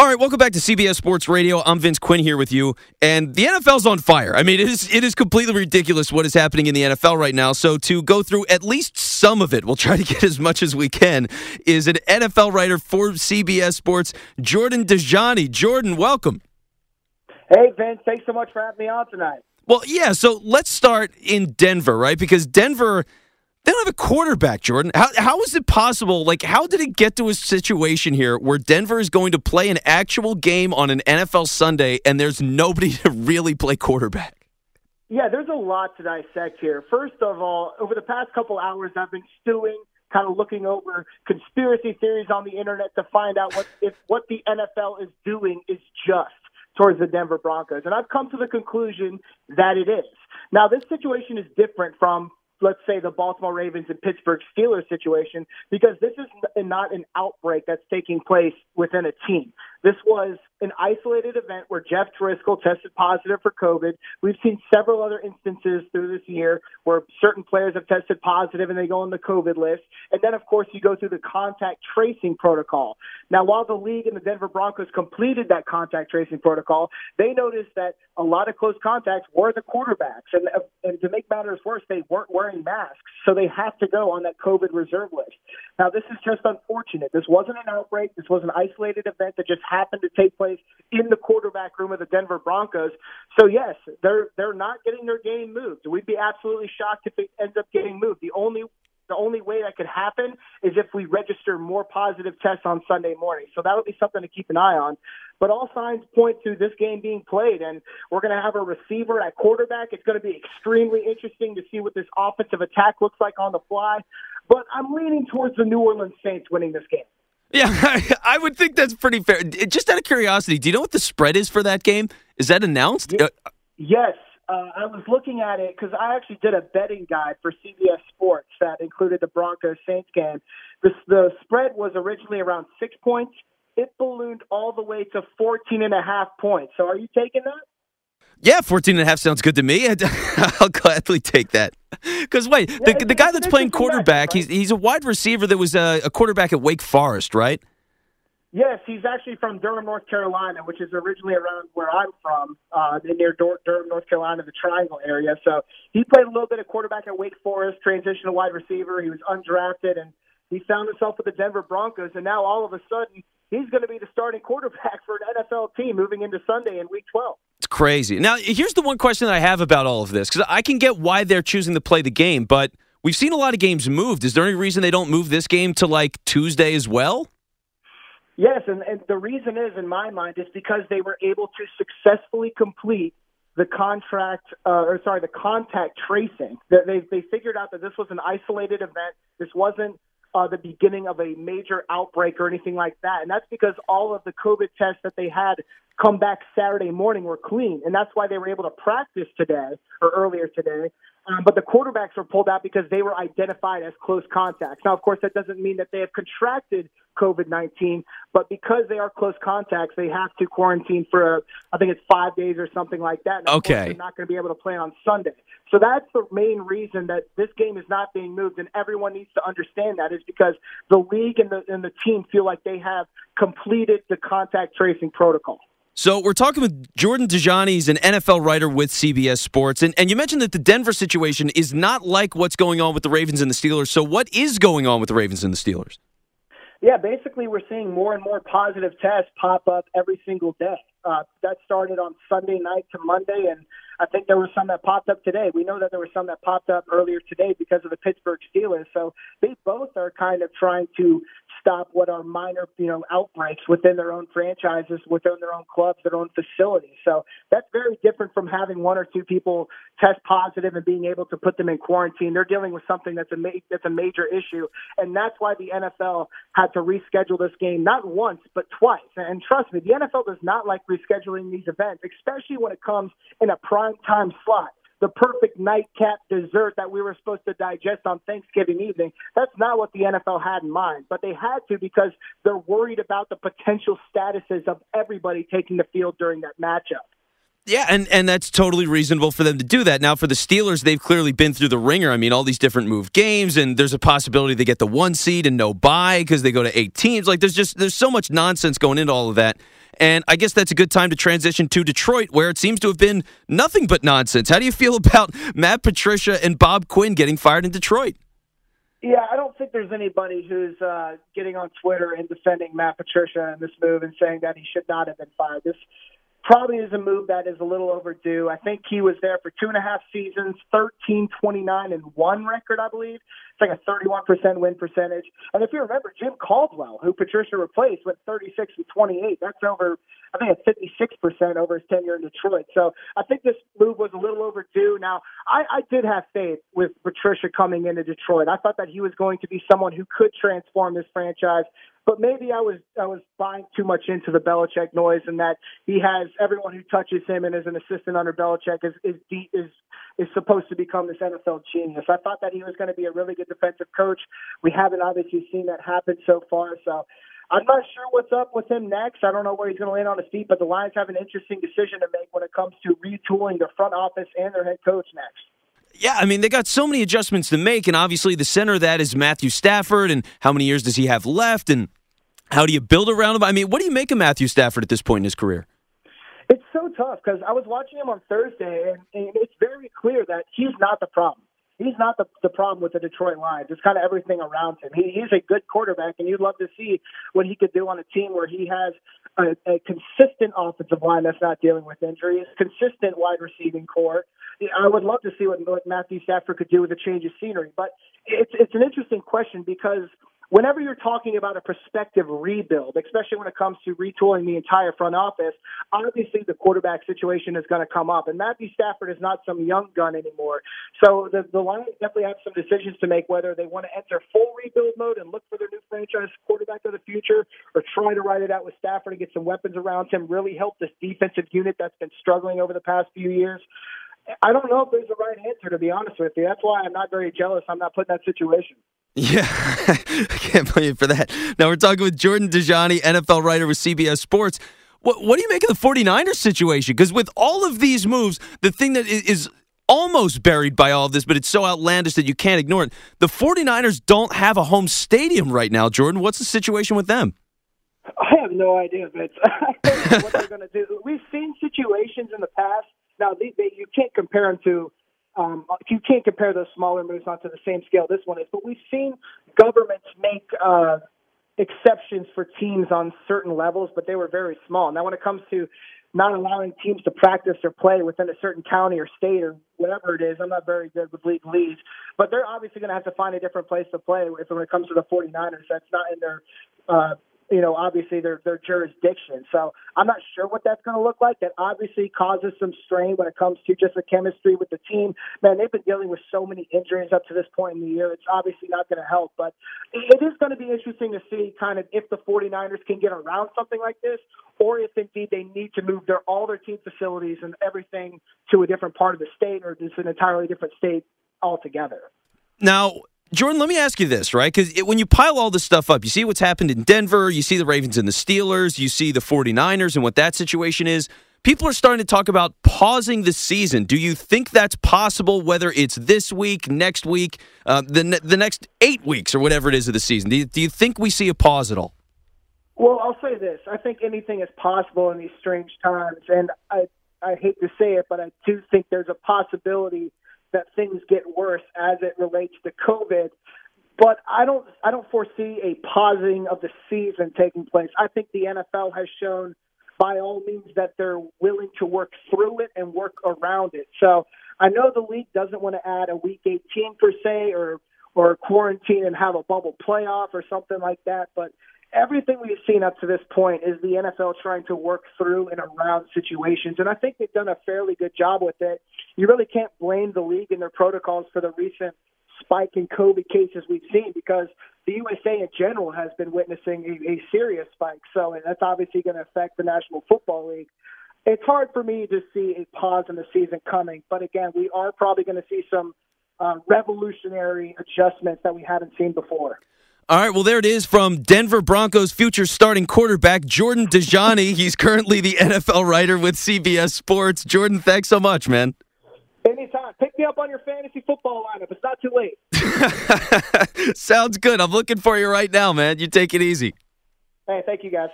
All right, welcome back to CBS Sports Radio. I'm Vince Quinn here with you, and the NFL's on fire. I mean, it is it is completely ridiculous what is happening in the NFL right now. So to go through at least some of it, we'll try to get as much as we can. Is an NFL writer for CBS Sports, Jordan Dajani. Jordan, welcome. Hey Vince, thanks so much for having me on tonight. Well, yeah. So let's start in Denver, right? Because Denver they don't have a quarterback, Jordan. How, how is it possible? Like, how did it get to a situation here where Denver is going to play an actual game on an NFL Sunday and there's nobody to really play quarterback? Yeah, there's a lot to dissect here. First of all, over the past couple hours, I've been stewing, kind of looking over conspiracy theories on the internet to find out what if what the NFL is doing is just towards the Denver Broncos, and I've come to the conclusion that it is. Now, this situation is different from let's say the Baltimore Ravens and Pittsburgh Steelers situation because this is not an outbreak that's taking place within a team. This was an isolated event where Jeff Driskel tested positive for COVID. We've seen several other instances through this year where certain players have tested positive and they go on the COVID list. And then, of course, you go through the contact tracing protocol. Now, while the league and the Denver Broncos completed that contact tracing protocol, they noticed that a lot of close contacts were the quarterbacks. And, and to make matters worse, they weren't wearing masks. So they have to go on that COVID reserve list. Now, this is just unfortunate. This wasn't an outbreak. This was an isolated event that just happened to take place in the quarterback room of the Denver Broncos. So yes, they're they're not getting their game moved. We'd be absolutely shocked if it ends up getting moved. The only the only way that could happen is if we register more positive tests on Sunday morning. So that'll be something to keep an eye on. But all signs point to this game being played, and we're going to have a receiver at quarterback. It's going to be extremely interesting to see what this offensive attack looks like on the fly. But I'm leaning towards the New Orleans Saints winning this game. Yeah, I would think that's pretty fair. Just out of curiosity, do you know what the spread is for that game? Is that announced? Yes. Uh, I was looking at it because I actually did a betting guide for CBS Sports that included the Broncos Saints game. The, the spread was originally around six points. It ballooned all the way to 14 and a half points. So are you taking that? Yeah, 14 and a half sounds good to me. I'll gladly take that. Because wait, yeah, the, the guy that's playing quarterback, he's he's a wide receiver that was a, a, quarterback at Wake Forest, right? Yes, he's actually from Durham, North Carolina, which is originally around where I'm from, uh, near Durham, North Carolina, the Triangle area. So he played a little bit of quarterback at Wake Forest, transitioned to wide receiver. He was undrafted, and he found himself with the Denver Broncos. And now all of a sudden, he's going to be the starting quarterback for an NFL team moving into Sunday in Week 12 It's crazy. Now, here's the one question that I have about all of this because I can get why they're choosing to play the game, but we've seen a lot of games moved. Is there any reason they don't move this game to like Tuesday as well? Yes, and, and the reason is, in my mind, is because they were able to successfully complete the contract, uh, or sorry, the contact tracing. They, they figured out that this was an isolated event. This wasn't uh, the beginning of a major outbreak or anything like that. And that's because all of the COVID tests that they had come back Saturday morning were clean. And that's why they were able to practice today or earlier today. Um, but the quarterbacks were pulled out because they were identified as close contacts. Now, of course, that doesn't mean that they have contracted COVID 19, but because they are close contacts, they have to quarantine for, I think it's five days or something like that. And okay. They're not going to be able to play on Sunday. So that's the main reason that this game is not being moved, and everyone needs to understand that is because the league and the, and the team feel like they have completed the contact tracing protocol. So we're talking with Jordan Dajani. He's an NFL writer with CBS Sports. And, and you mentioned that the Denver situation is not like what's going on with the Ravens and the Steelers. So what is going on with the Ravens and the Steelers? Yeah, basically we're seeing more and more positive tests pop up every single day. Uh, that started on Sunday night to Monday, and I think there were some that popped up today. We know that there were some that popped up earlier today because of the Pittsburgh Steelers. So they both are kind of trying to stop what are minor, you know, outbreaks within their own franchises, within their own clubs, their own facilities. So that's very different from having one or two people test positive and being able to put them in quarantine. They're dealing with something that's a ma- that's a major issue, and that's why the NFL had to reschedule this game not once but twice. And trust me, the NFL does not like rescheduling these events, especially when it comes in a prime time slot the perfect nightcap dessert that we were supposed to digest on Thanksgiving evening. That's not what the NFL had in mind, but they had to because they're worried about the potential statuses of everybody taking the field during that matchup. Yeah, and, and that's totally reasonable for them to do that. Now, for the Steelers, they've clearly been through the ringer. I mean, all these different move games, and there's a possibility they get the one seed and no buy because they go to eight teams. Like, there's just there's so much nonsense going into all of that. And I guess that's a good time to transition to Detroit, where it seems to have been nothing but nonsense. How do you feel about Matt Patricia and Bob Quinn getting fired in Detroit? Yeah, I don't think there's anybody who's uh, getting on Twitter and defending Matt Patricia and this move and saying that he should not have been fired. This probably is a move that is a little overdue. I think he was there for two and a half seasons, 13, 29, and one record, I believe. It's like a 31% win percentage. And if you remember, Jim Caldwell, who Patricia replaced, went 36 and 28. That's over, I think, a 56% over his tenure in Detroit. So I think this move was a little overdue. Now, I, I did have faith with Patricia coming into Detroit. I thought that he was going to be someone who could transform this franchise but maybe I was I was buying too much into the Belichick noise, and that he has everyone who touches him and is an assistant under Belichick is is is is supposed to become this NFL genius. I thought that he was going to be a really good defensive coach. We haven't obviously seen that happen so far, so. I'm not sure what's up with him next. I don't know where he's going to land on his feet, but the Lions have an interesting decision to make when it comes to retooling their front office and their head coach next. Yeah, I mean, they got so many adjustments to make, and obviously the center of that is Matthew Stafford, and how many years does he have left, and how do you build around him? I mean, what do you make of Matthew Stafford at this point in his career? It's so tough because I was watching him on Thursday, and, and it's very clear that he's not the problem. He's not the, the problem with the Detroit Lions. It's kind of everything around him. He, he's a good quarterback, and you'd love to see what he could do on a team where he has a, a consistent offensive line that's not dealing with injuries, consistent wide receiving corps. I would love to see what, what Matthew Stafford could do with a change of scenery. But it's it's an interesting question because – whenever you're talking about a prospective rebuild, especially when it comes to retooling the entire front office, obviously the quarterback situation is going to come up. And Matthew Stafford is not some young gun anymore. So the, the Lions definitely have some decisions to make whether they want to enter full rebuild mode and look for their new franchise quarterback of the future or try to ride it out with Stafford and get some weapons around him, really help this defensive unit that's been struggling over the past few years. I don't know if there's a right answer, to be honest with you. That's why I'm not very jealous. I'm not put in that situation. Yeah, I can't blame you for that. Now we're talking with Jordan Dajani, NFL writer with CBS Sports. What, what do you make of the 49ers situation? Because with all of these moves, the thing that is almost buried by all of this, but it's so outlandish that you can't ignore it. The 49ers don't have a home stadium right now, Jordan. What's the situation with them? I have no idea, Vince. What they're going to do. We've seen situations in the past. Now, they, they, you can't compare them to um, you can't compare those smaller moves onto the same scale this one is, but we've seen governments make uh, exceptions for teams on certain levels, but they were very small. Now, when it comes to not allowing teams to practice or play within a certain county or state or whatever it is, I'm not very good with league leagues, but they're obviously going to have to find a different place to play if when it comes to the 49ers. That's not in their uh, you know, obviously their their jurisdiction. So I'm not sure what that's going to look like. That obviously causes some strain when it comes to just the chemistry with the team. Man, they've been dealing with so many injuries up to this point in the year. It's obviously not going to help, but it is going to be interesting to see kind of if the 49ers can get around something like this, or if indeed they need to move their all their team facilities and everything to a different part of the state or just an entirely different state altogether. Now, Jordan, let me ask you this, right? Because when you pile all this stuff up, you see what's happened in Denver, you see the Ravens and the Steelers, you see the 49ers and what that situation is. People are starting to talk about pausing the season. Do you think that's possible, whether it's this week, next week, uh, the, the next eight weeks, or whatever it is of the season? Do you, do you think we see a pause at all? Well, I'll say this. I think anything is possible in these strange times. And I, I hate to say it, but I do think there's a possibility that things get worse as it relates to COVID. But I don't I don't foresee a pausing of the season taking place. I think the NFL has shown by all means that they're willing to work through it and work around it. So I know the league doesn't want to add a week 18 per se or or quarantine and have a bubble playoff or something like that, but everything we've seen up to this point is the NFL trying to work through and around situations, and I think they've done a fairly good job with it. You really can't blame the league and their protocols for the recent spike in COVID cases we've seen because the USA in general has been witnessing a, a serious spike. So, and that's obviously going to affect the National Football League. It's hard for me to see a pause in the season coming, but again, we are probably going to see some uh, revolutionary adjustments that we haven't seen before. All right, well, there it is from Denver Broncos future starting quarterback Jordan Dajani. He's currently the NFL writer with CBS Sports. Jordan, thanks so much, man. Anytime. Pick me up on your fantasy football lineup. It's not too late. Sounds good. I'm looking for you right now, man. You take it easy. Hey, thank you, guys.